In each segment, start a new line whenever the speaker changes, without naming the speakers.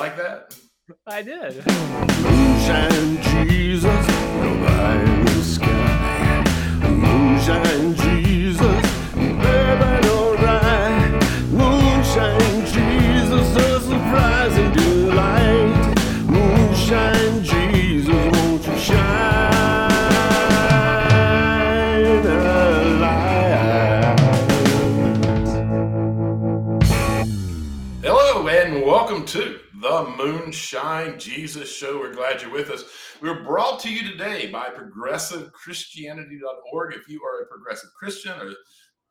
like that?
I did.
Moonshine Jesus, no the sky. Moonshine Jesus, Moonshine Jesus
Show. We're glad you're with us. We're brought to you today by progressivechristianity.org. If you are a progressive Christian or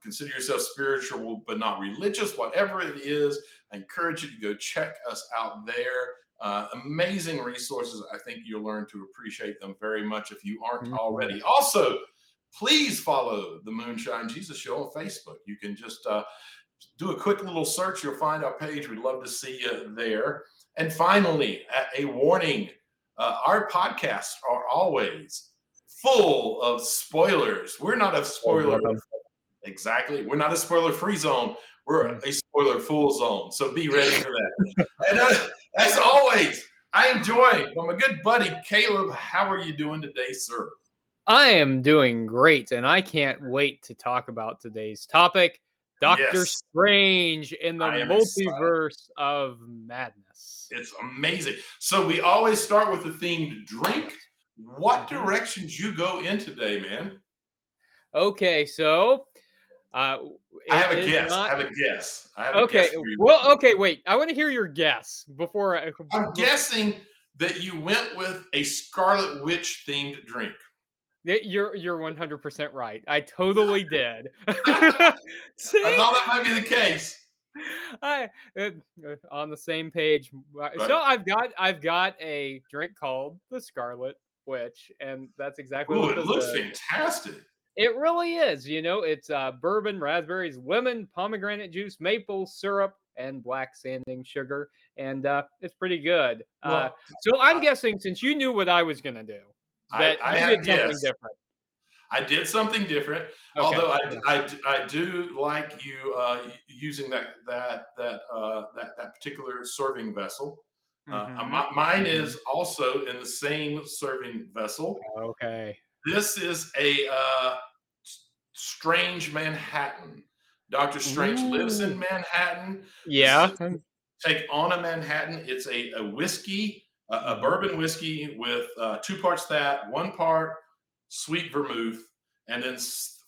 consider yourself spiritual but not religious, whatever it is, I encourage you to go check us out there. Uh, amazing resources. I think you'll learn to appreciate them very much if you aren't
Mhm.
already. Also, please follow the Moonshine Jesus Show on Facebook. You can just uh, do a quick little search. You'll find our page. We'd love to see you there. And finally, a, a warning uh, our podcasts are always full of spoilers. We're not a spoiler. Exactly. We're not a spoiler free zone. We're a spoiler full zone. So be ready for that. and uh, as always, I am joined by my good buddy Caleb. How are you doing today, sir?
I am doing great, and I can't wait to talk about today's topic Doctor
Yes.
Strange in the
am excited.
multiverse of madness.
It's amazing. So we always start with the themed drink. What directions you go in today, man?
Okay, so. Uh,
I have a guess.
not-
I have a guess. I have a
Okay,
guess for you.
well, okay, wait. I want to hear your guess before I.
I'm guessing that you went with a Scarlet Witch themed drink.
You're you're 100% right. I totally did.
I thought that might be the case.
I uh, uh, on the same page. Uh,
Right.
So I've got I've got a drink called the Scarlet Witch, and that's exactly what
it looks
is.
fantastic.
It really is. You know, it's uh, bourbon, raspberries, lemon, pomegranate juice, maple syrup, and black sanding sugar, and uh, it's pretty good. uh,
Well,
so I'm guessing since you knew what I was gonna do, that
I had
did something different.
I did something different.
Okay.
Although I, I, I do like you uh, using that that that uh, that that particular serving vessel. Uh,
Mhm.
mi- mine is also in the same serving vessel.
okay.
This is a uh, strange Manhattan. Doctor Strange lives in Manhattan.
Yeah.
Take on a Manhattan. It's a, a whiskey, a, a bourbon whiskey with uh, two parts that, one part sweet vermouth, and then a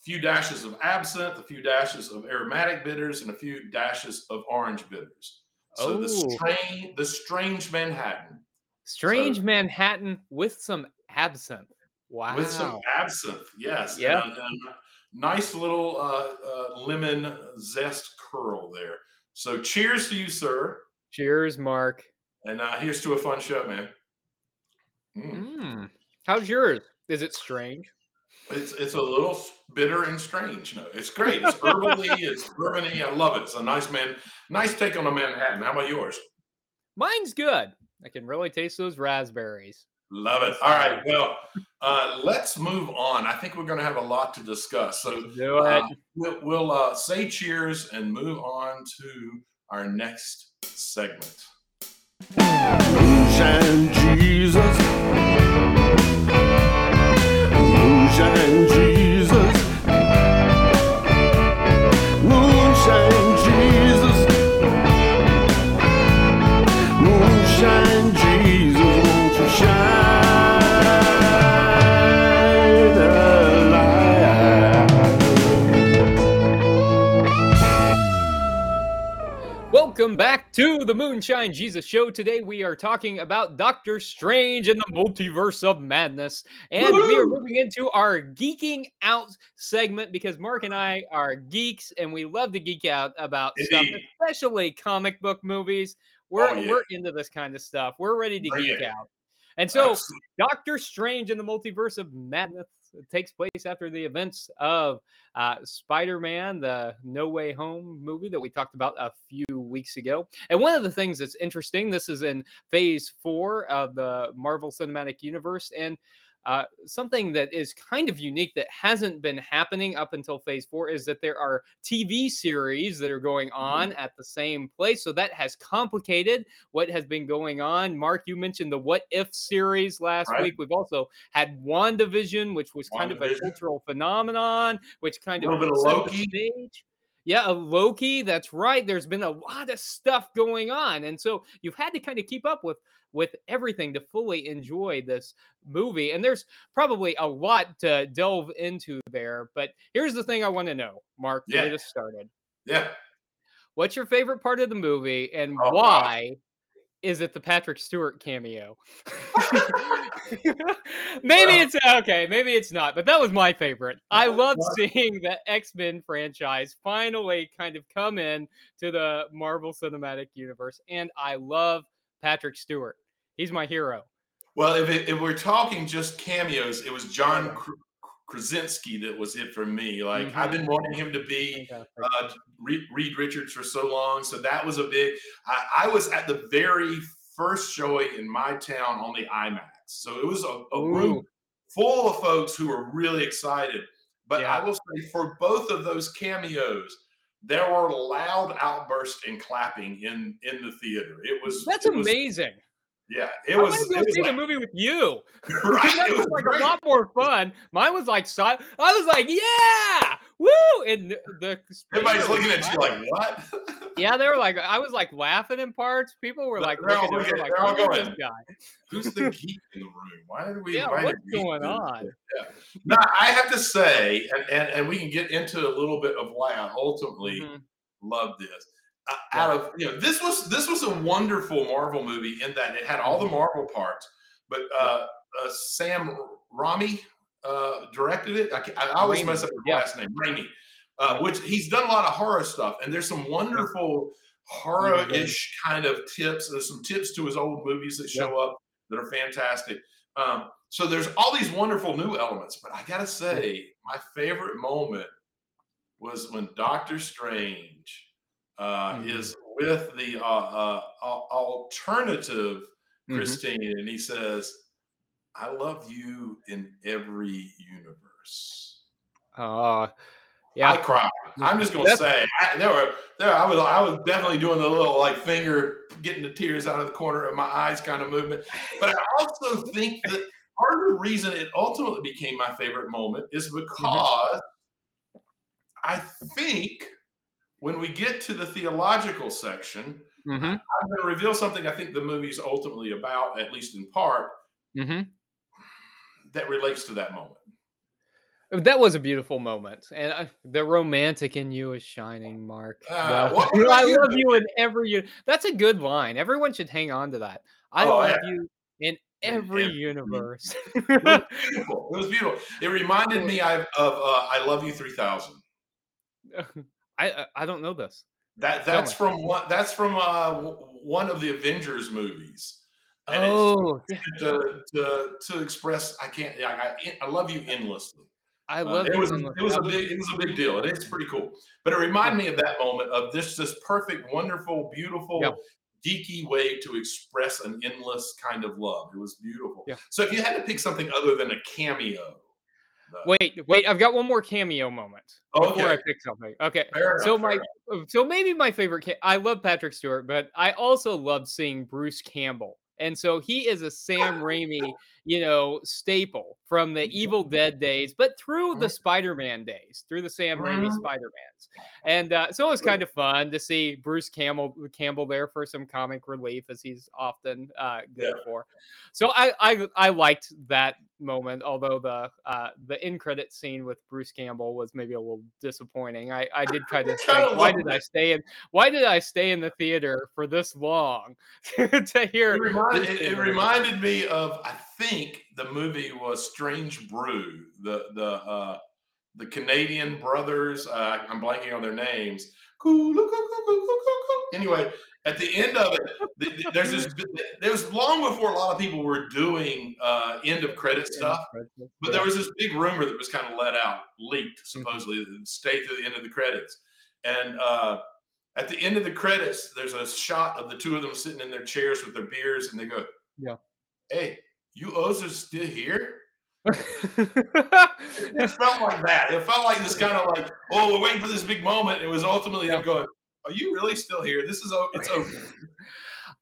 few dashes of absinthe, a few dashes of aromatic bitters, and a few dashes of orange bitters. So the
Oh.
strange, the strange Manhattan
Strange Manhattan with some absinthe. Wow.
with some absinthe. Yes.
Yeah.
a- and nice little uh, uh, lemon zest curl there. So cheers to you, sir.
Cheers, Mark.
And uh, here's to a fun show, man. Mm.
Mm. How's yours? Is it strange?
It's it's a little bitter and strange. No, it's great. It's herbally, it's bourbony. I love it. It's a nice man, nice take on a Manhattan. How about yours?
Mine's good. I can really taste those raspberries.
Love it. All right. Well, uh, let's move on. I think we're going to have a lot to discuss. So uh, we'll, we'll uh, say cheers and move on to our next segment.
Moonshine Jesus. Moonshine Jesus.
Welcome back to the Moonshine Jesus Show. Today we are talking about Doctor Strange and the Multiverse of Madness. And we are moving into our geeking out segment because Mark and I are geeks and we love to geek out about stuff, especially comic book movies. We're,
Oh, yeah.
we're into this kind of stuff. We're ready to
Bring
geek
it.
out. And so
Absolutely.
Doctor Strange in the Multiverse of Madness takes place after the events of uh, Spider Man, the No Way Home movie that we talked about a few weeks ago. And one of the things that's interesting, this is in phase four of the Marvel Cinematic Universe. And uh, something that is kind of unique that hasn't been happening up until phase four is that there are TV series that are going
Mm-hmm.
on at the same place. So that has complicated what has been going on. Mark, you mentioned the What If series last
Right.
week. We've also had WandaVision, which was kind of a cultural phenomenon, which kind of
Little bit of Loki.
Yeah, a Loki. That's right. There's been a lot of stuff going on, and so you've had to kind of keep up with with everything to fully enjoy this movie. And there's probably a lot to delve into there. But here's the thing I want to know, Mark,
Yeah.
us started.
Yeah.
What's your favorite part of the movie, and
Oh,
why is it the Patrick Stewart cameo? maybe
Well-
it's okay, maybe it's not, but that was my favorite. I love seeing the X Men franchise finally kind of come in to the Marvel Cinematic Universe, and I love Patrick Stewart. He's my hero.
Well, if, it, if we're talking just cameos, it was John Krasinski that was it for me. Like I've been wanting him to be uh, Reed, Reed Richards for so long, so that was a big. I, I was at the very first showing in my town on the IMAX, so it was a, a room full of folks who were really excited. But
Yeah.
I will say, for both of those cameos, there were loud outbursts and clapping in in the theater. It was
That's
it was-
amazing.
Yeah, it
I
was.
want to
it
go
was
see the movie with you.
right.
that
It
was
was
like
great.
a lot more fun. Mine was like, I was like, yeah, woo! And the-
Everybody's looking at you like, what?
Yeah, they were like, I was like laughing in parts. People were like,
They're all
looking at me
looking-
like,
they're all
who is this
going,
guy?
Who's the geek in the room? Why did we
Yeah, what's going
to
on?
Yeah. Now, I have to say, and, and, and we can get into a little bit of why I ultimately
Mhm.
love this. Uh, out of you know, this was this was a wonderful Marvel movie in that it had all the Marvel parts, but uh, uh, Sam Raimi uh, directed it. I, I always
Raimi,
mess up his
yeah.
last name, Raimi. Uh, which he's done a lot of horror stuff, and there's some wonderful horror-ish kind of tips. There's some tips to his old movies that show up that are fantastic. Um, so there's all these wonderful new elements, but I gotta say, my favorite moment was when Doctor Strange uh,
Mhm.
is with the uh, uh, al- alternative
Mhm.
Christine, and he says, "I love you in every universe."
Uh,
I
yeah,
cried. I'm just gonna
That's-
say I, there were there. I was I was definitely doing the little like finger getting the tears out of the corner of my eyes kind of movement. But I also think that part of the reason it ultimately became my favorite moment is because I think when we get to the theological section,
hmm
I'm going to reveal something I think the movie's ultimately about, at least in part,
hmm
that relates to that moment.
that was a beautiful moment, and uh, the romantic in you is shining, Mark.
Uh, what
I
you?
love you in every. u- That's a good line. Everyone should hang on to that. I
Oh,
love
yeah.
you in every
every
universe.
It was beautiful. It was beautiful. It reminded me of, of uh, "I Love You 3000."
I I- I don't know this.
That
Tell
that's
me.
from one. That's from uh, one of the Avengers movies. And
Oh, yeah.
to, to to express I can't I, I, I love you endlessly.
I
Uh,
love
it
you
was it was a big it was a big deal and it's pretty cool. But it reminded me of that moment of this this perfect, wonderful, beautiful,
Yeah.
geeky way to express an endless kind of love. It was beautiful.
Yeah.
So if you had to pick something other than a cameo, uh,
Wait, wait, I've got one more cameo moment before I
Okay.
pick something. Okay.
fair
So
enough,
my uh, so maybe my favorite ca- I love Patrick Stewart, but I also love seeing Bruce Campbell. And so he is a Sam Raimi, you know, staple from the Evil Dead days, but through the Spider-Man days, through the Sam Raimi
Mhm.
Spider-Mans. And uh, so it was kind of fun to see Bruce Campbell Campbell there for some comic relief, as he's often uh, good
Yeah.
for. So I, I I liked that moment, although the uh, the in credit scene with Bruce Campbell was maybe a little disappointing. I, I did kind of think, why did I stay in why did I stay in the theater for this long to hear?
It reminded, it, it reminded me of I think the movie was Strange Brew, the the uh, the Canadian brothers. Uh, I'm blanking on their names. Anyway, at the end of it, th- th- there's this. There was long before a lot of people were doing uh, end of credit stuff. But there was this big rumor that was kind of let out, leaked, supposedly, that it stayed to the end of the credits. And uh, at the end of the credits, there's a shot of the two of them sitting in their chairs with their beers, and they go,
Yeah.
Hey, you O's are still here? It felt like that. It felt like this kind of like, oh, we're waiting for this big moment. It was ultimately them going, "Are you really still here? This is o- it's over."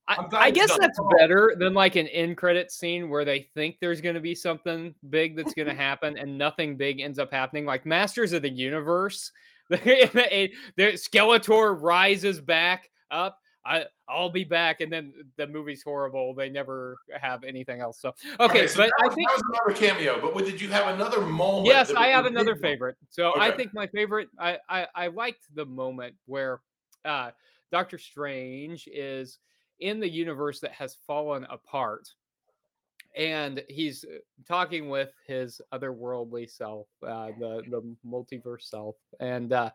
I,
glad
I
it's
guess that's better than like an end credit scene where they think there's going to be something big that's going to happen and nothing big ends up happening. Like Masters of the Universe, the Skeletor rises back up. I I'll be back, and then the movie's horrible. They never have anything else. So okay,
so
but
that
I think
that was another cameo. But what- did you have another moment?
yes, I have another favorite. So I think my favorite. I I, I liked the moment where uh, Doctor Strange is in the universe that has fallen apart, and he's uh, talking with his otherworldly self, uh, the the multiverse self, and uh,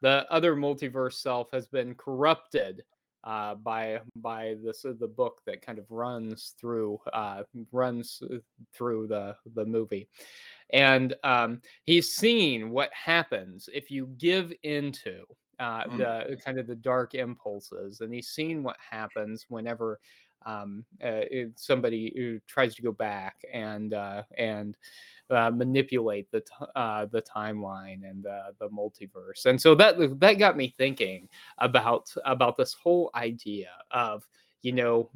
the other multiverse self has been corrupted uh, by by this uh, the book that kind of runs through uh, runs through the the movie, and um, he's seen what happens if you give into uh,
Mm.
the kind of the dark impulses, and he's seen what happens whenever um, uh, it- somebody who tries to go back and uh, and uh, manipulate the t- uh, the timeline and uh, the multiverse, and so that that got me thinking about about this whole idea of you know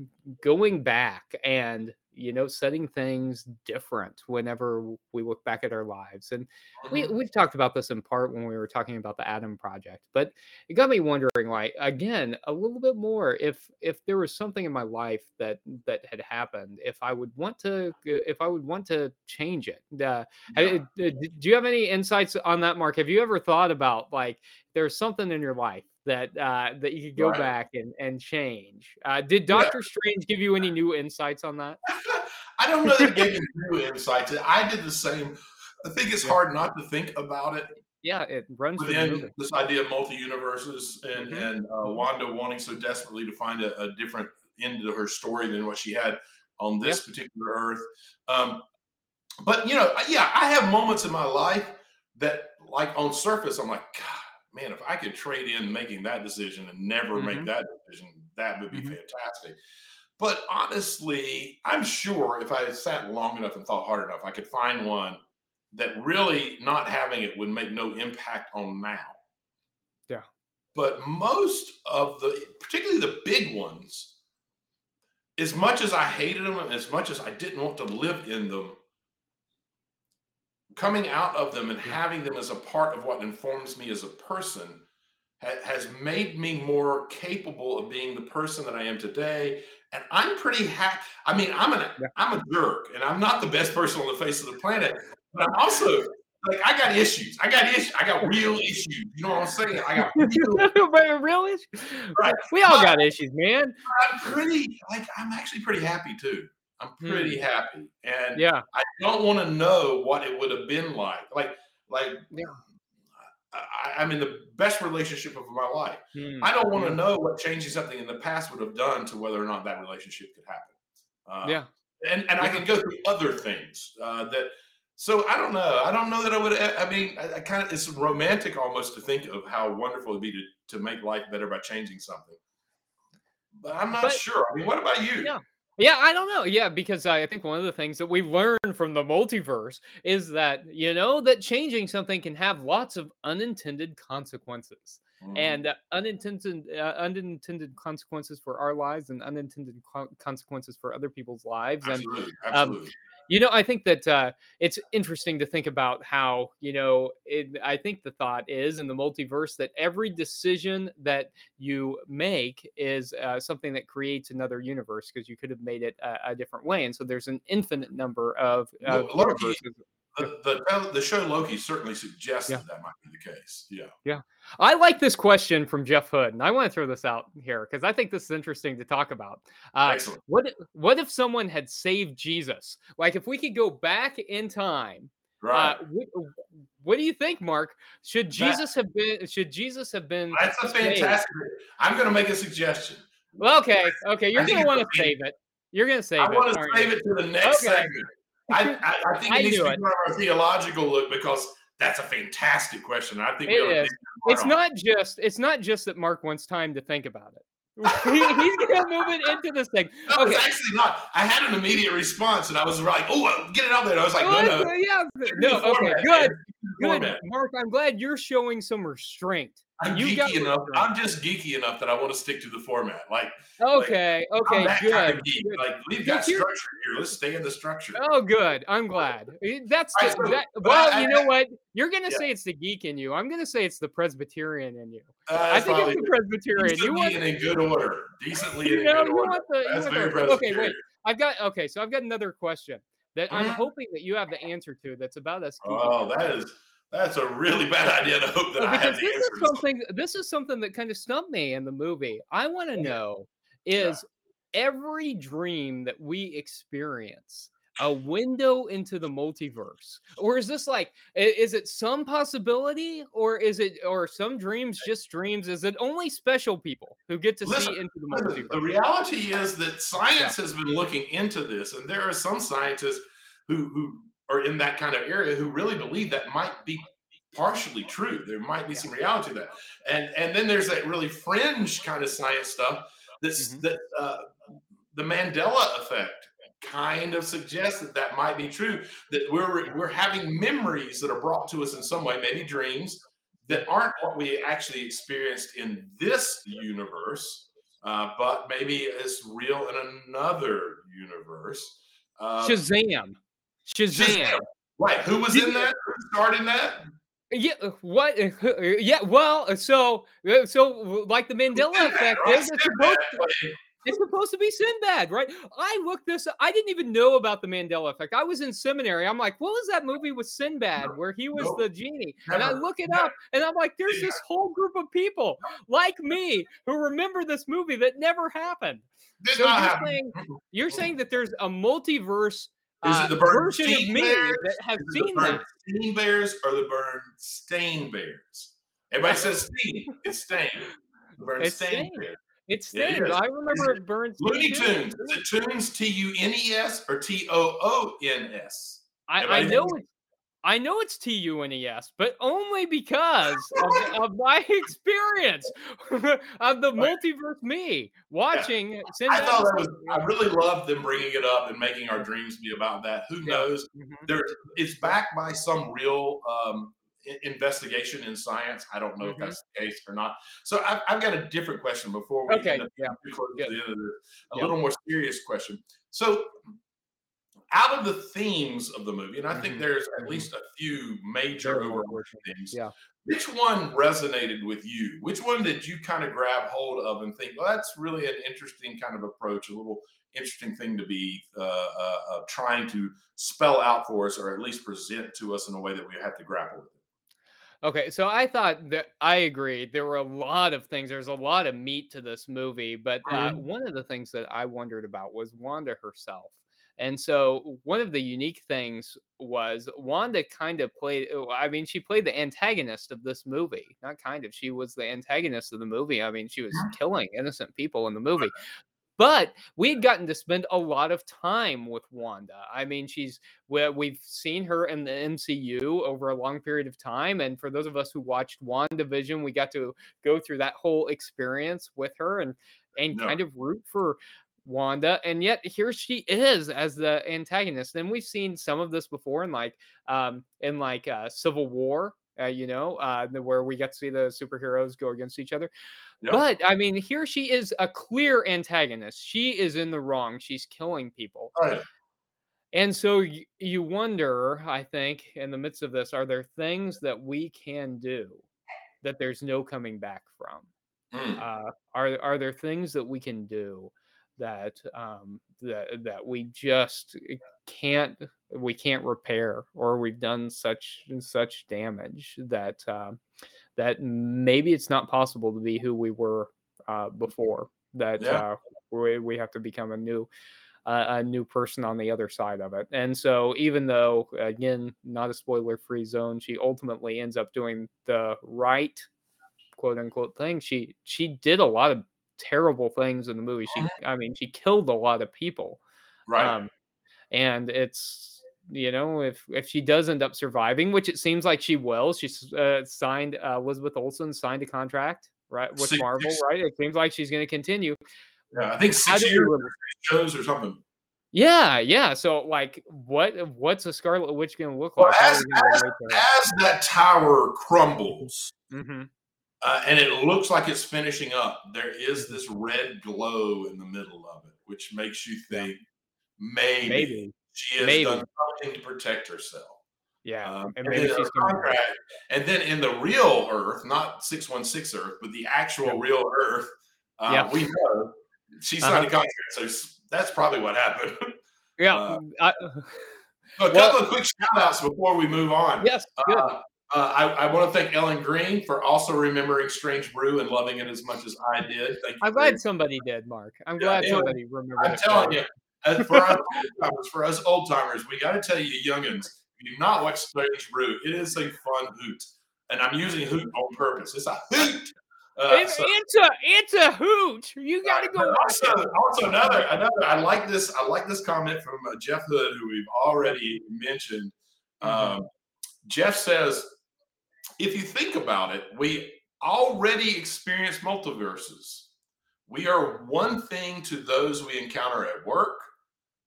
going back and you know setting things different whenever we look back at our lives and we,
Mhm.
we've talked about this in part when we were talking about the Adam project, but it got me wondering, like again, a little bit more if if there was something in my life that that had happened, if I would want to if I would want to change it. Uh,
Yeah.
uh, do you have any insights on that, Mark? Have you ever thought about like there's something in your life that uh, that you could go
Right.
back and and change? Uh, did
Yeah.
Doctor Strange give you any new insights on that?
I don't know that it gave me new insights. I did the same. I think it's
Yeah.
hard not to think about it
Yeah, it runs
within this idea of multi universes and
Mhm.
and uh, Wanda wanting so desperately to find a, a different end to her story than what she had on this particular Earth. Um, but you know, yeah, I have moments in my life that, like on surface, I'm like, God, man, if I could trade in making that decision and never make
Mhm.
that decision, that would be
Mhm.
fantastic. But honestly, I'm sure if I sat long enough and thought hard enough, I could find one that really not having it would make no impact on now.
Yeah.
But most of the, particularly the big ones, as much as I hated them as much as I didn't want to live in them, coming out of them and having them as a part of what informs me as a person ha- has made me more capable of being the person that I am today. And I'm pretty happy. I mean, I'm an
Yeah.
I'm a jerk, and I'm not the best person on the face of the planet. But I'm also like I got issues. I got issues. I got real issues. You know what I'm saying? I got real.
but really,
Right.
we all
But-
got issues, man.
I'm pretty like I'm actually pretty happy too. I'm pretty happy, and
Hmm. Yeah,
I don't want to know what it would have been like. Like, like,
Yeah.
I, I'm in the best relationship of my life.
Hmm.
I don't want to
Yeah.
know what changing something in the past would have done to whether or not that relationship could happen. Uh,
yeah.
and and I can go through other things uh, that. So I don't know. I don't know that I would. I mean, I, I kind of it's romantic almost to think of how wonderful it'd be to to make life better by changing something. But I'm not
But-
sure. I mean, what about you?
Yeah. Yeah, I don't know. Yeah, because I think one of the things that we learned from the multiverse is that, you know, that changing something can have lots of unintended consequences.
Mhm.
And uh, unintended uh, unintended consequences for our lives and unintended co- consequences for other people's lives. And
absolutely,
um,
absolutely.
You know, I think that uh, it's interesting to think about how, you know, it, I think the thought is in the multiverse that every decision that you make is uh, something that creates another universe because you could have made it a, a different way. And so there's an infinite number of, of
Loki-
universes.
The, the the show Loki certainly suggests
Yeah.
that that might be the case. Yeah. Yeah.
I like this question from Jeff Hood, and I want to throw this out here because I think this is interesting to talk about. Uh,
Excellent.
what, what if someone had saved Jesus? Like, if we could go back in time
Right.
Uh, what, what do you think, Mark? Should
That-
Jesus have been? Should Jesus have been?
That's a fantastic. I'm going to make a suggestion.
Well, okay, okay. You're gonna want to save it. You're gonna save
I
it.
I want to save it to the next
Okay.
segment. I, I, I think
I
it needs to be
it.
our theological look because that's a fantastic question. I think
It is. It's
on
not just. It's not just that Mark wants time to think about it. he- he's gonna move it into this thing.
Was
Okay.
actually not. I had an immediate response, and I was like, "Oh, get it out there." And I was like, "No, no,
yeah. No, okay, good, good. Mark, I'm glad you're showing some restraint.
I'm
You
geeky enough. I'm just geeky enough that I want to stick to the format. Like,
Okay,
I'm
okay, good.
kind of geek.
good.
Like, we've got structure here. Let's stay in the structure.
Oh, good. I'm glad. That's the,
right, so-
that. Well,
I-
you
I-
know what? You're gonna
Yeah.
say it's the geek in you. I'm gonna say it's the Presbyterian in you.
Uh,
I think it's the Presbyterian. You want,
and in good order. Decently
you
and in
know,
good
you
order.
want the. You want
very
the okay, wait. I've got okay. So I've got another question that I'm
Mhm.
hoping that you have the answer to. That's about us.
Oh, that is that's a really bad idea to hope that
Well,
I have
this is something this is something that kind of stumped me in the movie. I want to
Yeah.
know is every dream that we experience a window into the multiverse? Or is this like is it some possibility? Or is it or some dreams just dreams? Is it only special people who get to
Listen,
see into the multiverse
the reality is that science has been looking into this, and there are some scientists who who are in that kind of area who really believe that might be partially true. There might be some reality to that, and and then there's that really fringe kind of science stuff that's
Mhm.
that uh, the Mandela effect kind of suggests that that might be true. That we're we're having memories that are brought to us in some way, maybe dreams that aren't what we actually experienced in this universe, uh, but maybe it's real in another universe. Uh,
shazam shazam
right? Who was in that? Who starred in that?
yeah uh, what uh, uh, yeah well so so like the mandela effect
right?
it's supposed to, It's supposed to be Sinbad, right? I looked this up. I didn't even know about the Mandela effect. I was in seminary. I'm like, what was that movie with Sinbad where he was the genie? and I look it
never.
up and I'm like, there's this whole group of people like me who remember this movie that never happened.
Did
So
not
you're
happen.
saying you're saying that there's a multiverse
Is
uh,
it the
version of me
Bears?
that has
Is it the
seen that.
Bernstein Bears or the Bernstein Bears? Everybody says Steen. It's Stain. Bernstein
Stain.
Bears.
It's
Yeah, it
stained. I remember it burns.
Looney Tunes. Is it Tunes T U N E S or T O O N S?
I, I know it's I know it's T U N E S, but only because of, of my experience of the multiverse me watching.
I thought that was. I really loved them bringing it up and making our dreams be about that. Who
Yeah.
knows?
Mhm.
There, it's backed by some real um, investigation in science. I don't know
Mhm.
if that's the case or not. So I've, I've got a different question before we
Okay,
end up
yeah,
close to the end of this. A
Yeah.
little more serious question. So out of the themes of the movie, and I think
Mhm.
there's at
Mhm.
least a few major overarching themes.
Yeah.
Which one resonated with you? Which one did you kind of grab hold of and think, well, that's really an interesting kind of approach, a little interesting thing to be uh, uh, uh, trying to spell out for us, or at least present to us in a way that we have to grapple with.
Okay, so I thought that I agreed. There were a lot of things. There's a lot of meat to this movie, but uh,
Mhm.
one of the things that I wondered about was Wanda herself. And so one of the unique things was Wanda kind of played. uh, I mean, she played the antagonist of this movie. Not kind of. She was the antagonist of the movie. I mean, she was killing innocent people in the movie. But we had gotten to spend a lot of time with Wanda. I mean, she's we- we've seen her in the MCU over a long period of time, and for those of us who watched WandaVision, we got to go through that whole experience with her and and
Yeah.
kind of root for Wanda. And yet here she is as the antagonist. And we've seen some of this before in like um in like uh, Civil War. Uh, you know, uh, the- where we get to see the superheroes go against each other.
Yeah.
But I mean, here she is a clear antagonist. She is in the wrong. She's killing people.
Right.
And so y- you wonder, I think, in the midst of this, are there things that we can do that there's no coming back from?
Mm.
Uh, are are there things that we can do that um, that that we just eh, can't we can't repair, or we've done such such damage that uh, that maybe it's not possible to be who we were uh, before. That
Yeah.
uh, we we have to become a new uh, a new person on the other side of it. And so, even though, again, not a spoiler free zone, she ultimately ends up doing the right quote unquote thing. She she did a lot of terrible things in the movie. She, I mean, she killed a lot of people.
Right.
Um, and it's you know if if she does end up surviving, which it seems like she will, she's uh, signed uh, Elizabeth Olsen signed a contract right? With
Six-
Marvel,
six-
right? It seems like she's going to continue.
Yeah, I think six years shows or something.
Yeah, yeah. So, like, what what's a Scarlet Witch going to look like? How
as-
are we gonna
as-
relate to her?
As that tower crumbles,
Mhm.
Uh, and it looks like it's finishing up, there is this red glow in the middle of it, which makes you think maybe,
Maybe,
she has
maybe.
done something to protect herself.
yeah,
Um,
and
and,
maybe
then
she's
her
going to.
contract, and then in the real Earth, not 616 Earth, but the actual
Yeah.
real Earth, uh,
Yeah.
we know she
Uh-huh.
signed a contract. So that's probably what happened.
Yeah,
uh,
I,
a
Well-
couple of quick shout outs before we move on.
yes, good.
Uh, uh, I, I want to thank Ellen Green for also remembering Strange Brew and loving it as much as I did. Thank you.
I'm glad somebody did, Mark. I'm
Yeah,
glad somebody remembered.
I'm telling you, as for us old timers, for us old timers, we got to tell you, youngins, if you do not watch Strange Brew, it is a fun hoot, and I'm using hoot on purpose. It's a hoot. Uh,
It-
so-
it's a it's a hoot. You got to go
also,
it.
also another another. I like this. I like this comment from uh, Jeff Hood, who we've already mentioned.
Mhm.
Um, Jeff says, if you think about it, we already experience multiverses. We are one thing to those we encounter at work,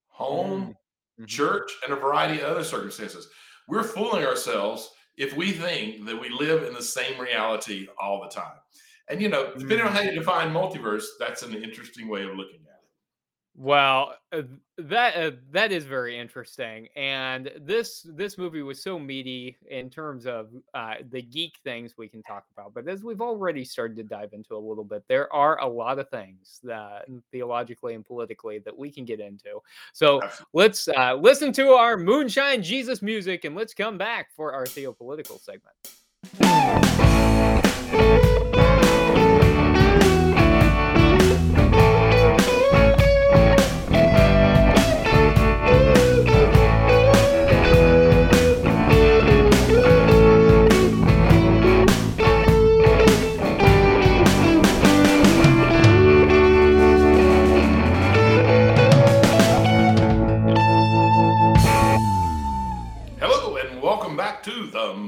home,
Mhm.
church, and a variety of other circumstances. We're fooling ourselves if we think that we live in the same reality all the time. And you know, depending on how you define multiverse, that's an interesting way of looking at it.
Well, uh, that uh, that is very interesting, and this this movie was so meaty in terms of uh, the geek things we can talk about. But as we've already started to dive into a little bit, there are a lot of things that theologically and politically that we can get into. So let's uh, listen to our Moonshine Jesus music, and let's come back for our theopolitical segment.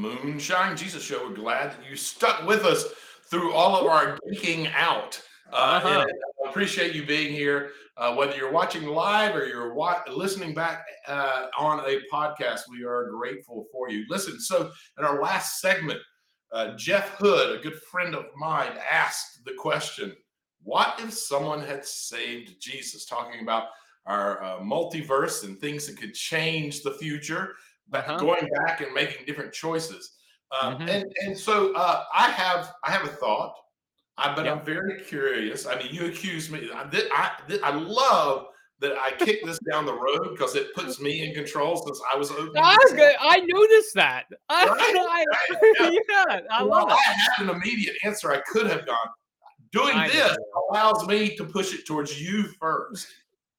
Moonshine Jesus Show. We're glad that you stuck with us through all of our geeking out. Uh,
Uh-huh.
I appreciate you being here. Uh, whether you're watching live or you're wa- listening back uh, on a podcast, we are grateful for you. Listen, so in our last segment, uh, Jeff Hood, a good friend of mine, asked the question What if someone had saved Jesus? Talking about our uh, multiverse and things that could change the future
Uh-huh.
going back and making different choices. Um,
Mhm.
And and so uh, I have I have a thought, I, but
Yeah.
I'm very curious. I mean, you accuse me. I I, I love that I kicked this down the road because it puts me in control since I was open.
I, I noticed that. I,
Right,
I-
right,
yeah, I
well,
love it.
I had an immediate answer. I could have gone. Doing
I
this
know.
allows me to push it towards you first.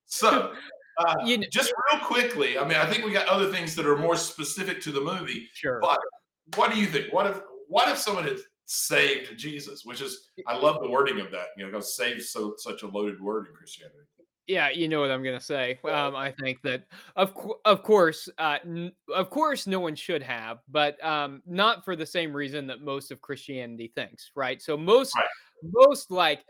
So, uh,
You kn-
just real quickly, I mean, I think we got other things that are more specific to the movie.
Sure.
But what do you think? What if what if someone had saved Jesus? Which is, I love the wording of that. You know, because save so such a loaded word in Christianity.
Yeah, you know what I'm gonna say. Um, I think that of of course, uh, n- of course, no one should have, but um, not for the same reason that most of Christianity thinks, right? So most
Right.
most like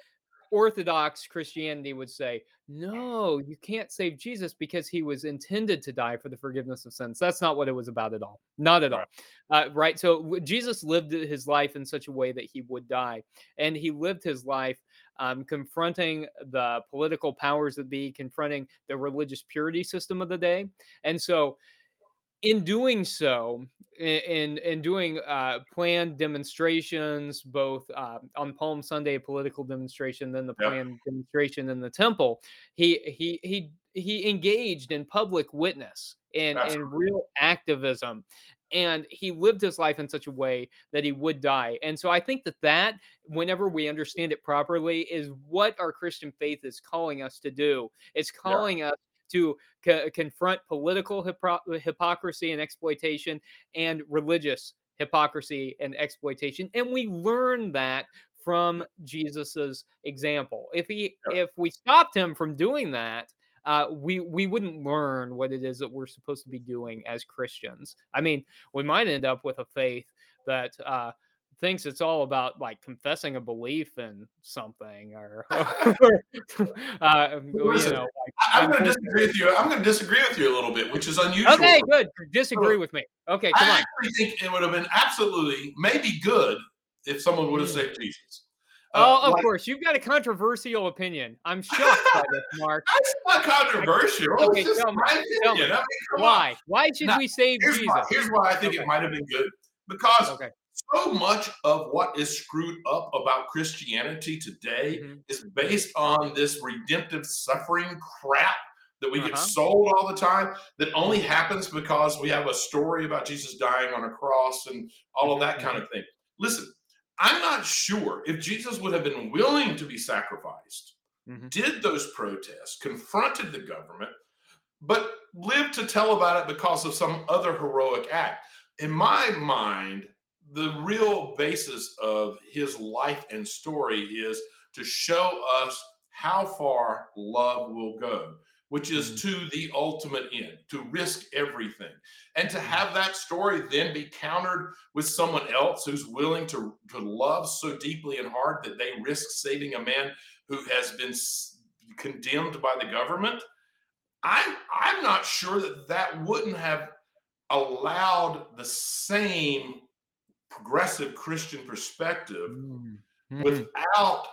Orthodox Christianity would say, no, you can't save Jesus because he was intended to die for the forgiveness of sins. That's not what it was about at all. Not at all. Uh, right. So Jesus lived his life in such a way that he would die, and he lived his life um, confronting the political powers that be, confronting the religious purity system of the day. And so, in doing so, in in doing uh, planned demonstrations, both uh, on Palm Sunday, a political demonstration, then the planned demonstration in the temple, he he he he engaged in public witness and in real activism and he lived his life in such a way that he would die and so i think that that whenever we understand it properly is what our christian faith is calling us to do. It's calling us to co- confront political hypocr- hypocrisy and exploitation and religious hypocrisy and exploitation and we learn that from jesus's example if he if we stopped him from doing that uh, we we wouldn't learn what it is that we're supposed to be doing as Christians. I mean, we might end up with a faith that uh, thinks it's all about like confessing a belief in something or, or, uh, you know, like,
I- I'm going to disagree with you. I'm going to disagree with you a little bit, which is unusual.
Okay, good. Disagree with me. Okay, come on
I
on.
actually think it would have been absolutely maybe good if someone would have
Mm.
said Jesus.
Oh,
Uh,
of
like,
course. You've got a controversial opinion. I'm shocked by this, Mark.
That's not controversial.
Okay,
it's just
tell me,
my
tell
opinion.
me.
I mean, come on.
Why? Why should
Now,
we save
Here's
Jesus?
why, here's why I think
Okay.
it might have been good. Because
Okay.
So much of what is screwed up about Christianity today
Mhm.
is based on this redemptive suffering crap that we get
Uh-huh.
sold all the time that only happens because we have a story about Jesus dying on a cross and all of that kind
Mm-hmm.
of thing. Listen, I'm not sure if Jesus would have been willing to be sacrificed,
Mhm.
did those protests, confronted the government, but lived to tell about it because of some other heroic act. In my mind, the real basis of his life and story is to show us how far love will go, which is mm-hmm. to the ultimate end, to risk everything. And to mm-hmm. have that story then be countered with someone else who's willing to, to love so deeply and hard that they risk saving a man who has been s- condemned by the government. I'm, I'm not sure that that wouldn't have allowed the same progressive Christian perspective
Mhm.
without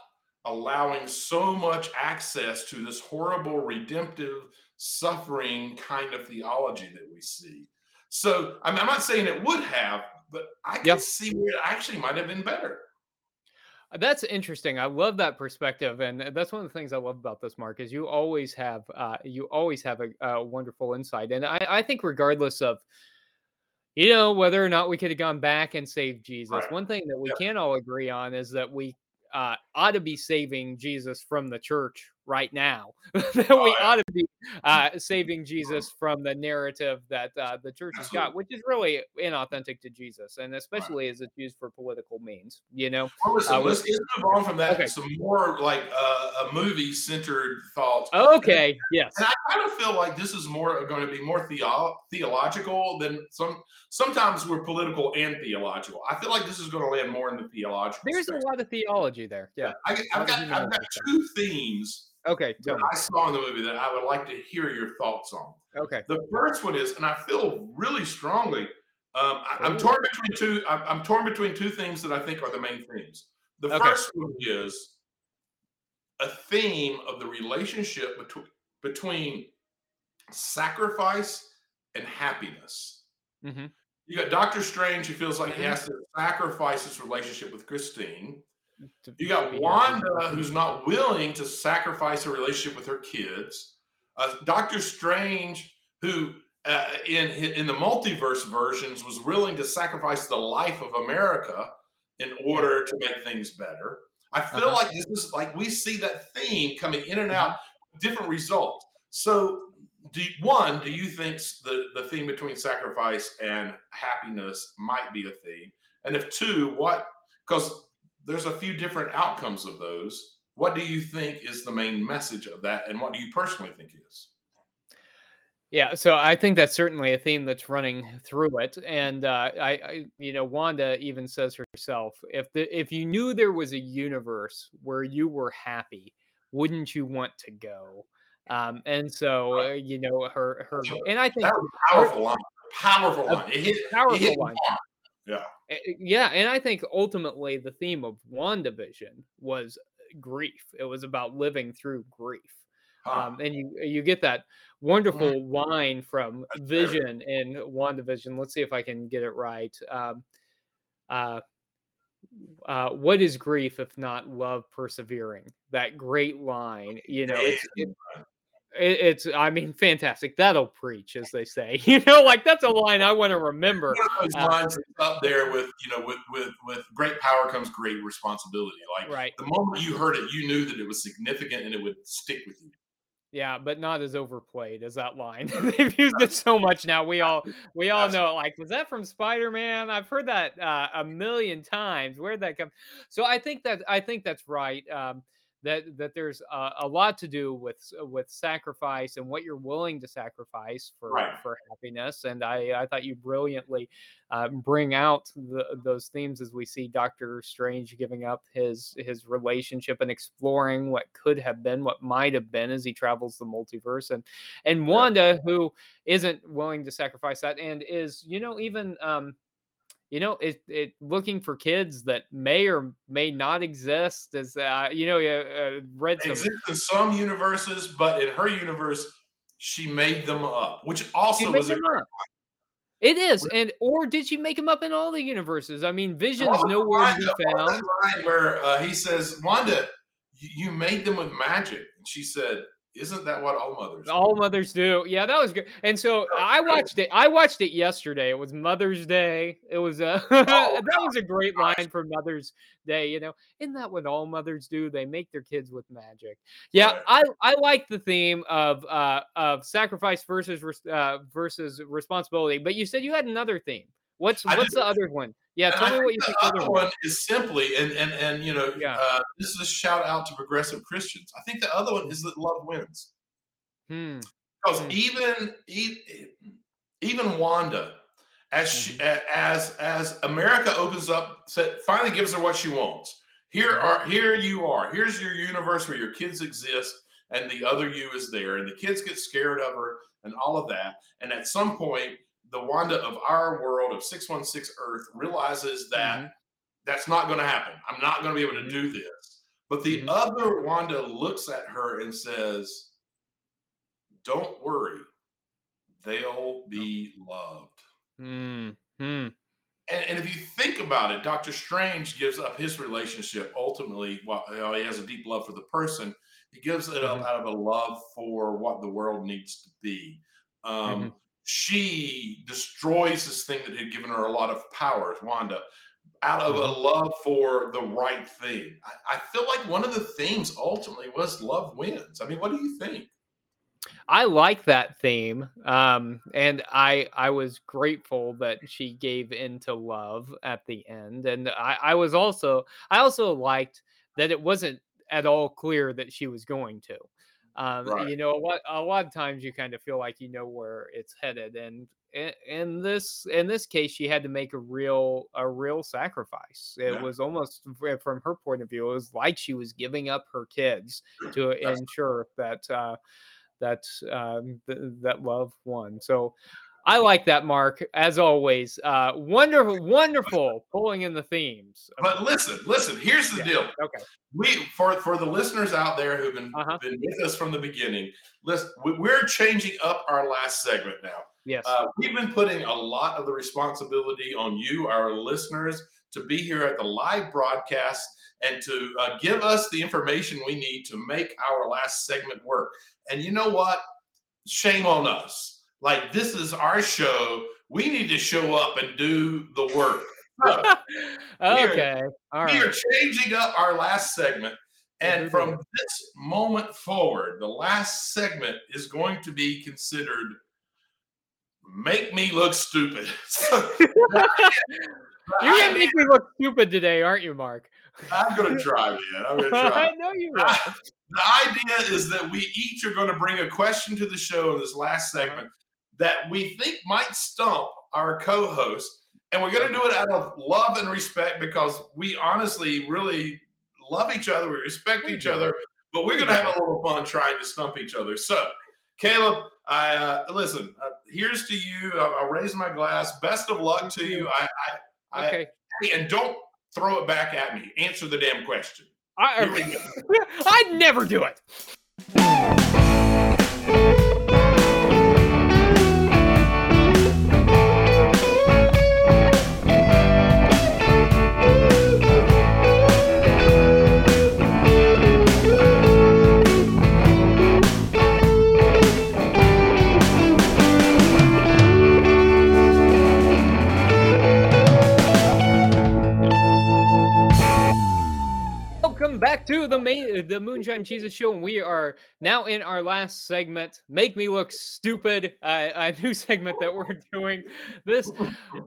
allowing so much access to this horrible redemptive suffering kind of theology that we see. So I mean, I'm not saying it would have, but I can
Yep.
see where it actually might have been better.
That's interesting. I love that perspective, and that's one of the things I love about this, Mark. Is you always have, uh, you always have a, a wonderful insight, and I, I think regardless of, you know, whether or not we could have gone back and saved Jesus,
Right.
one thing that we
Yep.
can all agree on is that we uh, ought to be saving Jesus from the church right now. that
Oh,
we
yeah.
ought to be uh, saving Jesus from the narrative that uh, the church has got, which is really inauthentic to Jesus, and especially as it's used for political means. You know.
Well, listen,
Uh,
let's, let's move on from that
okay.
some more like uh, a movie centered thoughts.
Okay. Yes.
And I kind of feel like this is more going to be more theo- theological than some. Sometimes we're political and theological. I feel like this is going to land more in the theological.
There's a lot of theology there. Yeah.
I,
of
got I've got two themes
Okay.
That. I saw in the movie that I would like to hear your thoughts on.
Okay.
The first one is, and I feel really strongly. Um, I, am torn between two. I'm, I'm torn between two things that I think are the main themes. The
Okay.
first one is a theme of the relationship between between sacrifice and happiness.
hmm
You got Doctor Strange who feels like he
Mhm.
has to sacrifice his relationship with Christine. You got. Wanda, who's not willing to sacrifice a relationship with her kids. Uh, Doctor Strange, who uh, in in the multiverse versions was willing to sacrifice the life of America in order to make things better. I feel
Uh-huh.
like this is like we see that theme coming in and out, different results. So, do one, do you think the the theme between sacrifice and happiness might be a theme? And if two, what? Because there's a few different outcomes of those. What do you think is the main message of that, and what do you personally think is?
Yeah, so I think that's certainly a theme that's running through it, and uh, I, I, you know, Wanda even says herself, if the if you knew there was a universe where you were happy, wouldn't you want to go? Um, and so, uh, you know, her her, and I think
That was a powerful line. Powerful line. It hit, it
powerful
hit
line.
hard. Yeah.
Yeah and i think ultimately the theme of wandavision was grief. It was about living through grief.
Huh.
um, and you you get that wonderful line from vision in wandavision. Let's see if i can get it right. Um, uh, uh, what is grief if not love persevering? That great line you know it's it, it- it's i mean fantastic that'll preach as they say you know like that's a line i want to remember
One
uh,
lines up there with you know with with with great power comes great responsibility. Like
right
the moment you heard it, you knew that it was significant and it would stick with you.
Yeah, but not as overplayed as that line. They've used it so much now. We all we all know. Like, was that from Spider Man? I've heard that uh, a million times. Where'd that come? So I think that I think that's right. Um, that that there's a, a lot to do with with sacrifice and what you're willing to sacrifice for
Right.
for happiness. And I I thought you brilliantly uh, bring out the, those themes as we see Doctor Strange giving up his his relationship and exploring what could have been, what might have been as he travels the multiverse, and and Wanda who isn't willing to sacrifice that and is you know even um you know it, it looking for kids that may or may not exist as uh, you know yeah, uh, read some
Exist in some universes, but in her universe, she made them up, which also was a.
It is, and or did she make him up in all the universes? I mean, Vision's
was
nowhere to be
line- what was
found.
where uh, he says, "Wanda, you made them with magic," and she said, "Isn't that what all mothers?" do?"
All mothers do. Yeah, that was good. And so I watched it. I watched it yesterday. It was Mother's Day. It was a that was a great line for Mother's Day. You know, isn't that what all mothers do? They make their kids with magic. Yeah, I I like the theme of uh of sacrifice versus uh versus responsibility. But you said you had another theme. What's what's the other one? Yeah,
And
tell
I
me what you
think the
the other one.
is simply, and and and you know,
Yeah.
uh, this is a shout out to progressive Christians. I think the other one is that love wins.
Hmm.
Because
Mm.
even even Wanda, as she, a- as as America opens up, finally gives her what she wants. Here are here you are. Here's your universe where your kids exist, and the other you is there, and the kids get scared of her and all of that. And at some point, the Wanda of our world of six one six Earth realizes that
Mhm.
that's not going to happen. I'm not going to be able to
Mhm.
do this. But the
Mhm.
other Wanda looks at her and says, Don't worry, they'll be loved.
Hmm. Hmm.
And, and if you think about it, Doctor Strange gives up his relationship ultimately. While he has a deep love for the person, he gives it up
Mhm.
out of a love for what the world needs to be. Um,
Mhm.
She destroys this thing that had given her a lot of powers, Wanda, out of a
Mhm.
love for the right thing. I, I feel like one of the themes ultimately was love wins. I mean, what do you think?
I like that theme, um, and I I was grateful that she gave into love at the end, and I, I was also I also liked that it wasn't at all clear that she was going to. Um,
Right.
You know, a lot a lot of times you kind of feel like you know where it's headed, and in this in this case, she had to make a real a real sacrifice. It
Yeah.
was almost from her point of view, it was like she was giving up her kids to
That's-
ensure that. Uh, that um, th- that love won. So I like that, Mark. As always, uh, wonderful, wonderful pulling in the themes.
But listen, listen. Here's the
Yeah.
deal.
Okay.
We for for the listeners out there who've been,
Uh-huh.
been with us from the beginning. Listen, we- we're changing up our last segment now.
Yes.
Uh, we've been putting a lot of the responsibility on you, our listeners, to be here at the live broadcast and to uh, give us the information we need to make our last segment work. And you know what? Shame on us. Like, this is our show. We need to show up and do the work. So,
okay. All
we are changing up our last segment. And
Mhm.
from this moment forward, the last segment is going to be considered make me look stupid.
You're gonna make me look stupid today, aren't you, Mark?
I'm going to try, man. I'm going to try.
I know you will.
The idea is that we each are going to bring a question to the show in this last segment that we think might stump our co host. And we're going to do it out of love and respect because we honestly really love each other. We respect each other, but we're going to have a little fun trying to stump each other. So, Caleb, I uh, listen. Uh, here's to you. I'll, I'll raise my glass. Best of luck to you. I, I,
Okay.
I, and don't throw it back at me. Answer the damn question.
I,
Here we go.
I'd never do it. Back to the main, the Moonshine Jesus Show, and we are now in our last segment. Make me look stupid. Uh, a new segment that we're doing this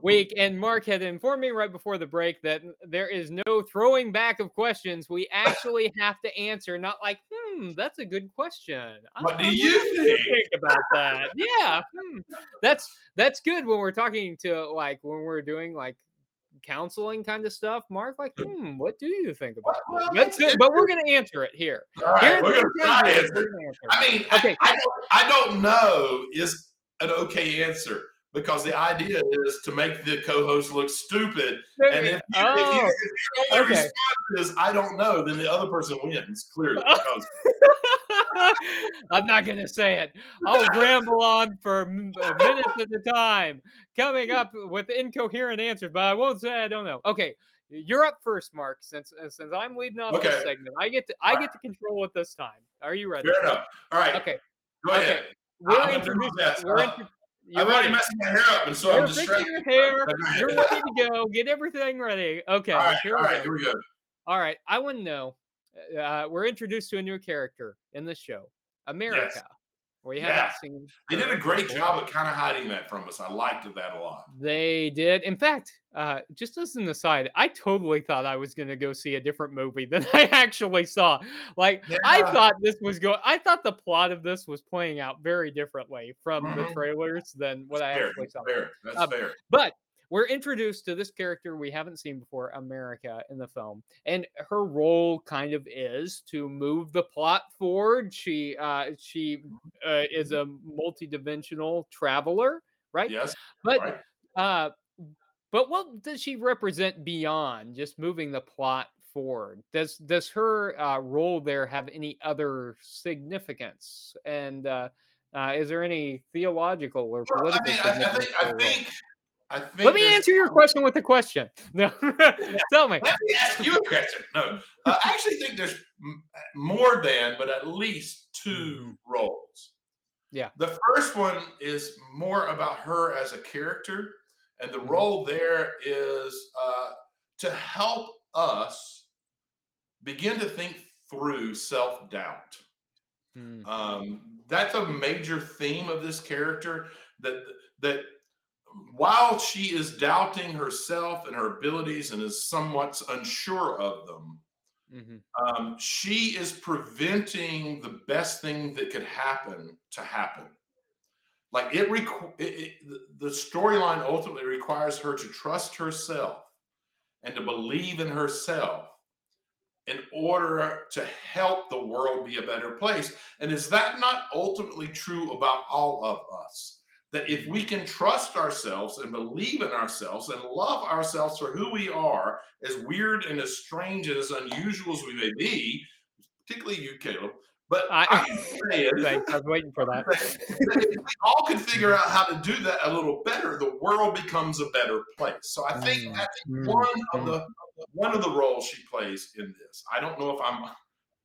week. And Mark had informed me right before the break that there is no throwing back of questions. We actually have to answer, not like, hmm, that's a good question.
What do you think?
about that? Yeah, hmm, that's that's good when we're talking to like when we're doing like counseling kind of stuff. Mark, like, hmm, what do you think about
Well,
it? That's good, but we're gonna answer it here.
All right,
Here's
we're gonna try it.
answer.
I mean,
Okay.
I, I, don't, I don't know is an okay answer because the idea is to make the co-host look stupid. And if, you, if, you,
oh,
if your only
okay.
response is I don't know, then the other person wins clearly.
Oh.
Because
I'm not gonna say it. I'll ramble on for uh, minutes at a time, coming up with incoherent answers, but I won't say I don't know. Okay, you're up first, Mark. Since uh, since I'm leading off this segment, I get to I get to control it this time. Are you ready?
fair enough. All right,
Okay,
go ahead.
okay. We're
I'm gonna do my
introducing. We're
Uh, I've already
ready?
messed my hair up, and so
You're
I'm distracted.
your hair.
But go ahead.
You're ready to go. Get everything ready. Okay,
all right,
here
all
we go.
here we go.
All right, I want to know. Uh, we're introduced to a new character in the show, America. We haven't
Yeah.
seen.
They did a great
before.
job at kind of hiding that from us. I liked that a lot.
They did. In fact, uh, just as an aside, I totally thought I was going to go see a different movie than I actually saw. Like, I thought this was going. I thought the plot of this was playing out very differently from the
Mhm.
trailers than what I
fair,
actually saw.
fair. That's
Um,
fair.
But we're introduced to this character we haven't seen before, America, in the film, and her role kind of is to move the plot forward. She uh, she uh, is a multidimensional traveler, right?
Yes,
But
right.
uh, but what does she represent beyond just moving the plot forward? Does does her uh, role there have any other significance? And uh, uh, is there any theological or
Well, I
political
mean, I, I
significance?
think, I think, I think.
Let me answer your question with a question. No, tell me.
Let me ask you a question. No, I actually think there's more than, but at least 2 roles.
Mm-hmm. Yeah.
The first one is more about her as a character, and the
Mhm.
role there is uh, to help us begin to think through self doubt.
Mm,
Um, that's a major theme of this character that that while she is doubting herself and her abilities and is somewhat unsure of them,
mhm,
um, she is preventing the best thing that could happen to happen. Like it, requ- it, it the storyline ultimately requires her to trust herself and to believe in herself in order to help the world be a better place. And is that not ultimately true about all of us? That if we can trust ourselves and believe in ourselves and love ourselves for who we are, as weird and as strange and as unusual as we may be, particularly you, Caleb, but
I-
I, am saying
Thanks. I was waiting for that.
that if we all could figure out how to do that a little better, the world becomes a better place. So I think
Mm,
I think
mm,
one of
mm.
the one of the roles she plays in this. I don't know if I'm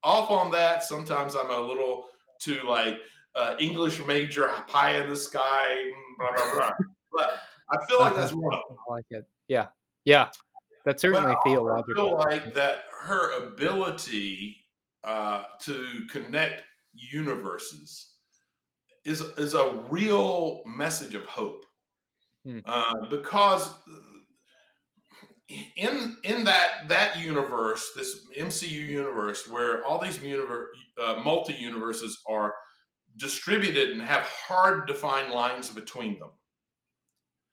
off on that. Sometimes I'm a little too like uh, English major, pie in the sky, blah blah blah. But I feel like that's one of them.
I like it. Yeah, yeah. That's
I
certainly
also
theological.
feel like that her ability uh, to connect universes is is a real message of hope,
Hmm.
uh, because in in that that universe, this MCU universe, where all these universe, uh, multi universes are distributed and have hard defined lines between them.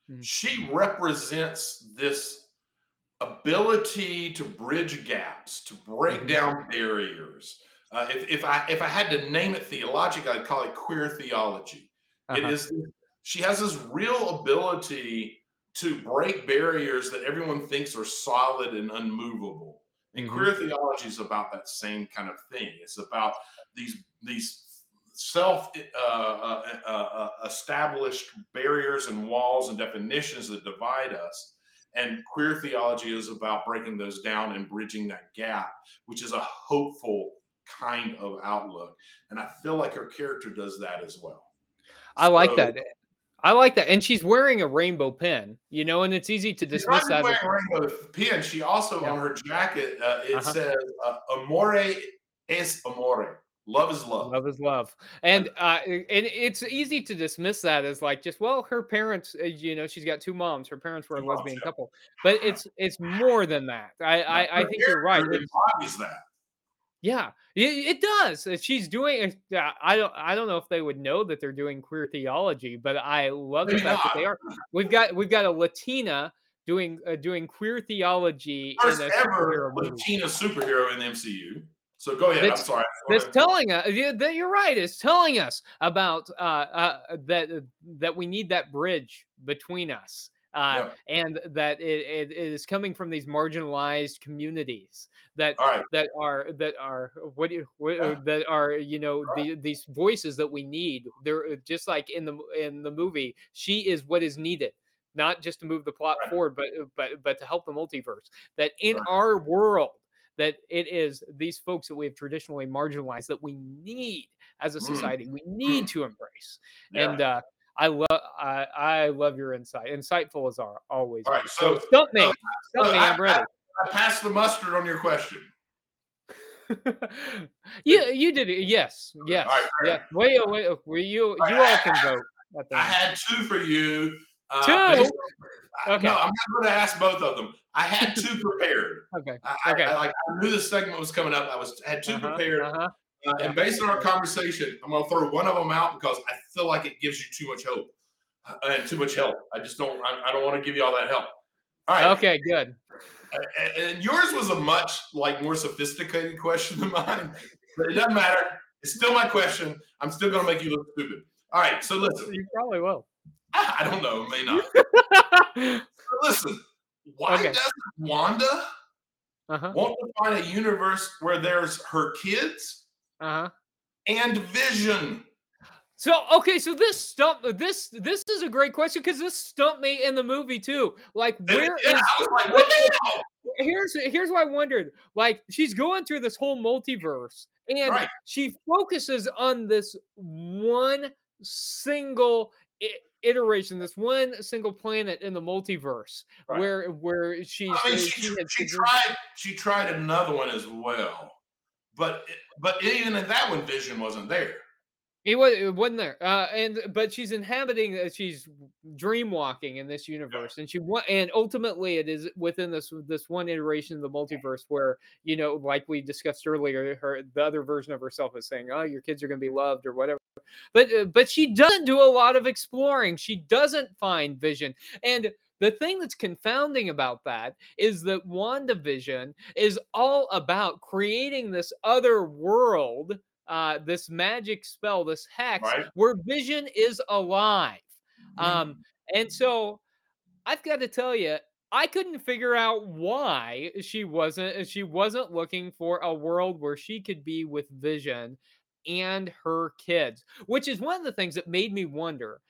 Hmm.
She represents this ability to bridge gaps, to break
Mhm.
down barriers. Uh, if, if I if I had to name it theologically, I'd call it queer theology. It
Uh-huh.
is she has this real ability to break barriers that everyone thinks are solid and unmovable. And
Mhm.
queer theology is about that same kind of thing. It's about these these self uh, uh, uh, uh, established barriers and walls and definitions that divide us. And queer theology is about breaking those down and bridging that gap, which is a hopeful kind of outlook. And I feel like her character does that as well.
I like
So-
that. I like that. And she's wearing a rainbow pin, you know, and it's easy to dismiss that.
wearing a rainbow pin. She also
Yeah.
on her jacket uh, it
Uh-huh.
says uh, "Amore es amore. Love is love.
Love is love, and uh, and it's easy to dismiss that as like just well, her parents, uh, you know, she's got two moms. Her parents were a
moms,
lesbian
yeah.
couple, but it's it's more than that. I I, I think you're right.
embodies that.
yeah, it, it does. She's doing. I don't. I don't know if they would know that they're doing queer theology, but I love the fact that they are. We've got we've got a Latina doing uh, doing queer theology
First
in a
ever. Latina superhero in the MCU. So go ahead.
That's-
I'm sorry.
That's telling us that you're right. It's telling us about uh, uh, that uh, that we need that bridge between us, uh, and that it, it is coming from these marginalized communities that
right.
that are that are what do you what, uh,
Yeah.
that are you know
Right.
the, these voices that we need. They're uh, just like in the in the movie. She is what is needed. Not just to move the plot
Right.
forward, but uh, but but to help the multiverse. That in our world, that it is these folks that we have traditionally marginalized that we need as a
Mm.
society. We need to embrace.
Yeah.
And uh, I love I, I love your insight. Insightful as are always.
All right,
are.
so-
stump me.
so-
Stump
so
me.
I-
I'm ready.
I passed the mustard on your question.
yeah, you did it. Yes, yes,
right, great.
yeah. Wait, uh, wait. uh, well, you
right,
you all
I-
can vote.
I had two for you. Uh,
Two? Okay.
No, I'm not going to ask both of them. I had two prepared.
Okay.
I,
Okay.
I, like, I knew this segment was coming up. I was had 2
Uh-huh,
prepared.
uh-huh.
Uh, and based on our conversation, I'm going to throw one of them out because I feel like it gives you too much hope uh, and too much help. I just don't. I, I don't want to give you all that help. All right.
Okay. Good.
A- And yours was a much like more sophisticated question than mine, but it doesn't matter. It's still my question. I'm still going to make you look stupid. All right. So listen.
You probably will.
I don't know. May not. Listen. Why
Okay.
doesn't Wanda
uh-huh.
want to find a universe where there's her kids
Uh-huh.
and Vision?
So okay, so this stump this this is a great question because this stumped me in the movie too. Like where
yeah,
is
like, what the
here's here's what I wondered. Like she's going through this whole multiverse and
Right.
she focuses on this one single i- iteration, this one single planet in the multiverse
Right.
where where she's
I mean,
uh,
she,
she
she tried. She tried another one as well, but but even in that one, Vision wasn't there.
It was it wasn't there, uh, and but she's inhabiting, uh, she's dream walking in this universe, and she wa- and ultimately it is within this this one iteration of the multiverse where you know, like we discussed earlier, her the other version of herself is saying, "Oh, your kids are going to be loved" or whatever. But uh, but she doesn't do a lot of exploring. She doesn't find Vision, and the thing that's confounding about that is that WandaVision is all about creating this other world uh, this magic spell, this hex,
Right.
where Vision is alive. Um, and so I've got to tell you, I couldn't figure out why she wasn't she wasn't looking for a world where she could be with Vision and her kids, which is one of the things that made me wonder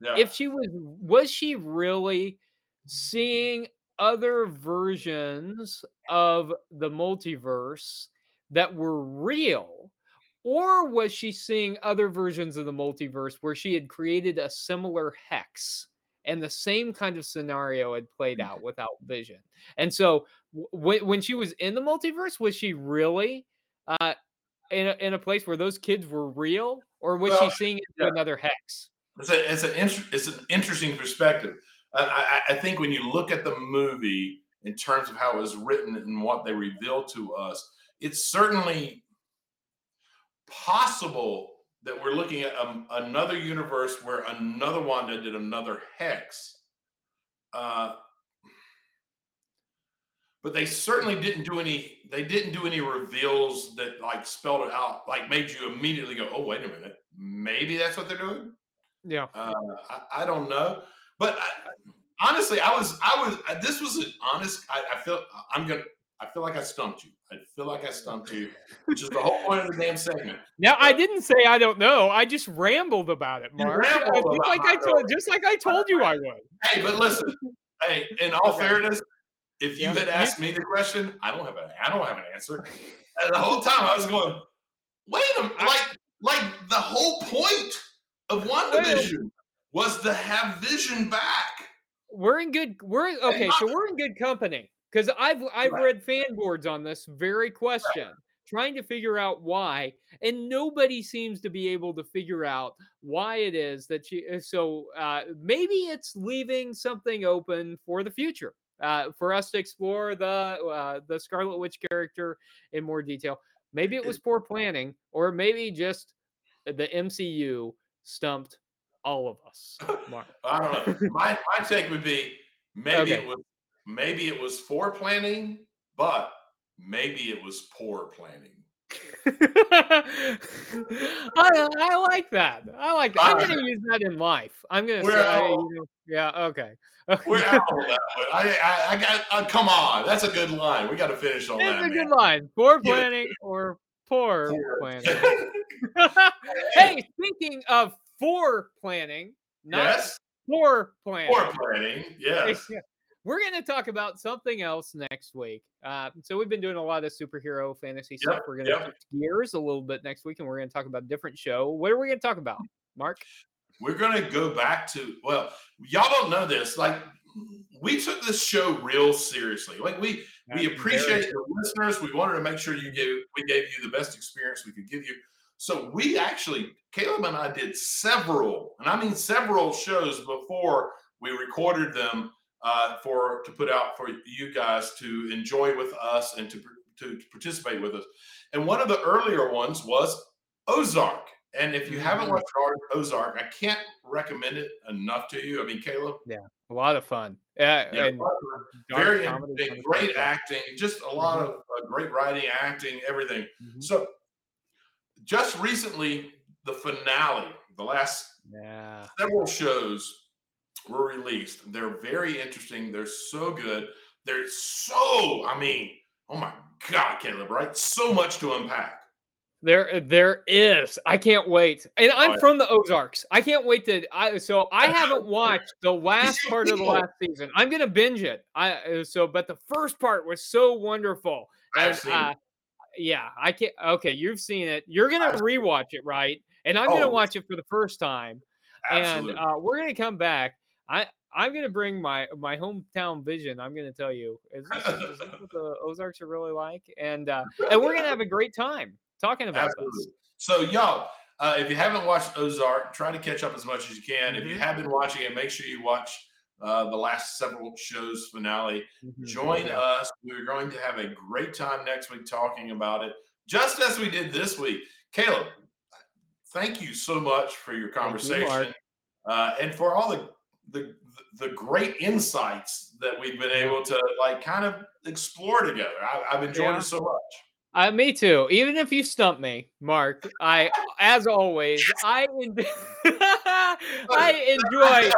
Yeah.
if she was was she really seeing other versions of the multiverse that were real or was she seeing other versions of the multiverse where she had created a similar hex and the same kind of scenario had played out without Vision and so w- when, when she was in the multiverse was she really uh in a, in a place where those kids were real or was
Well,
she seeing it
yeah.
another hex
It's, a, it's an inter- it's an interesting perspective. I, I, I think when you look at the movie in terms of how it was written and what they revealed to us, it's certainly possible that we're looking at um, another universe where another Wanda did another hex. Uh, but they certainly didn't do any. They didn't do any reveals that like spelled it out, like made you immediately go, "Oh, wait a minute, maybe that's what they're doing."
yeah
Uh, I, I don't know, but I, honestly, I was, I was. uh, This was an honest. I, I feel I'm gonna. I feel like I stumped you. I feel like I stumped you, which is the whole point of the damn segment.
Now I didn't say I don't know. I just rambled about it,
You
Mark.
Rambled
just
about
like I
it.
told, just like I told you I would.
Hey, but listen. Hey, in all
Okay.
fairness, if you
Yeah.
had asked me the question, I don't have an. I don't have an answer. And the whole time I was going, wait a minute, like, like the whole point of WandaVision was to have Vision back.
We're in good. We're okay. So we're in good company because I've I've
Right.
read fan boards on this very question, trying to figure out why, and nobody seems to be able to figure out why it is that she. uh, So uh, maybe it's leaving something open for the future. Uh, for us to explore the uh, the Scarlet Witch character in more detail. Maybe it was poor planning, or maybe just the MCU stumped all of us. Mark.
I don't know. My my take would be maybe
Okay.
it was maybe it was for planning, but maybe it was poor planning.
I, I like that. I like that. I'm going to use that in life. I'm going to say,
all-
you know, yeah, okay.
We're out on that one. I, I, I got. Uh, come on, that's a good line. We got to finish on
That's
that.
That's a good line. Poor
Yeah.
planning or poor
Poor.
planning. hey, speaking of for planning, not
yes,
poor planning.
poor planning. Yes.
Yeah. We're going to talk about something else next week. Uh, so we've been doing a lot of superhero fantasy stuff. We're going to
yep.
shift gears a little bit next week, and we're going to talk about a different show. What are we going to talk about, Mark?
We're gonna go back to well, y'all don't know this. Like we took this show real seriously. Like we we appreciate the listeners. We wanted to make sure you gave we gave you the best experience we could give you. So we actually, Caleb and I did several, and I mean several shows before we recorded them uh, for to put out for you guys to enjoy with us and to to participate with us. And one of the earlier ones was Ozark. And if you haven't
Mhm.
watched Ozark, I can't recommend it enough to you. I mean, Caleb, Yeah,
A lot of fun. Yeah,
yeah,
and
very interesting, great acting, just a lot of uh, great writing, acting, everything.
Mhm.
So, just recently, the finale, the last
Yeah.
several shows were released. They're very interesting. They're so good. They're so, I mean, oh my God, Caleb, right? So much to unpack.
There, there is. I can't wait, and I'm from the Ozarks. I can't wait to. I so I haven't watched the last part of the last season. I'm gonna binge it. I so, but the first part was so wonderful.
I've seen
uh, yeah, I can't. Okay, you've seen it. You're gonna rewatch it, right? And I'm gonna
Oh.
watch it for the first time.
Absolutely.
And uh, we're gonna come back. I I'm gonna bring my my hometown vision. I'm gonna tell you, is this, is this what the Ozarks are really like? And uh, and we're gonna have a great time talking about this.
Absolutely. So, y'all, uh, if you haven't watched Ozark, try to catch up as much as you can. If you
Mhm.
have been watching it, make sure you watch uh, the last several shows finale.
Mhm.
Join
Yeah.
us. We're going to have a great time next week talking about it, just as we did this week. Caleb, thank you so much for your
Thank you,
conversation uh, and for all the, the the great insights that we've been able to like kind of explore together. I, I've enjoyed
Yeah.
it so much.
Uh, me too. Even if you stump me, Mark, I, as always, I, en- I enjoy.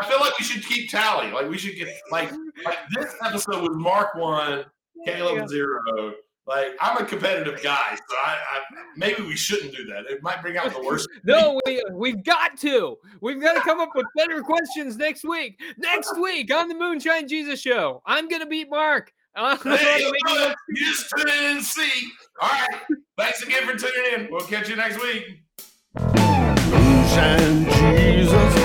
I feel like we should keep tally. Like we should get like like this episode was Mark one, Caleb
Yeah.
zero. Like I'm a competitive guy, so I, I maybe we shouldn't do that. It might bring out the worst.
No, we we've got to. We've got to come up with better questions next week. Next week on the Moonshine Jesus Show, I'm gonna beat Mark. I'm
Hey,
make
you
him
know
look?
You just tune in and see. All right. Thanks again for tuning in. We'll catch you next week.
Moonshine Jesus.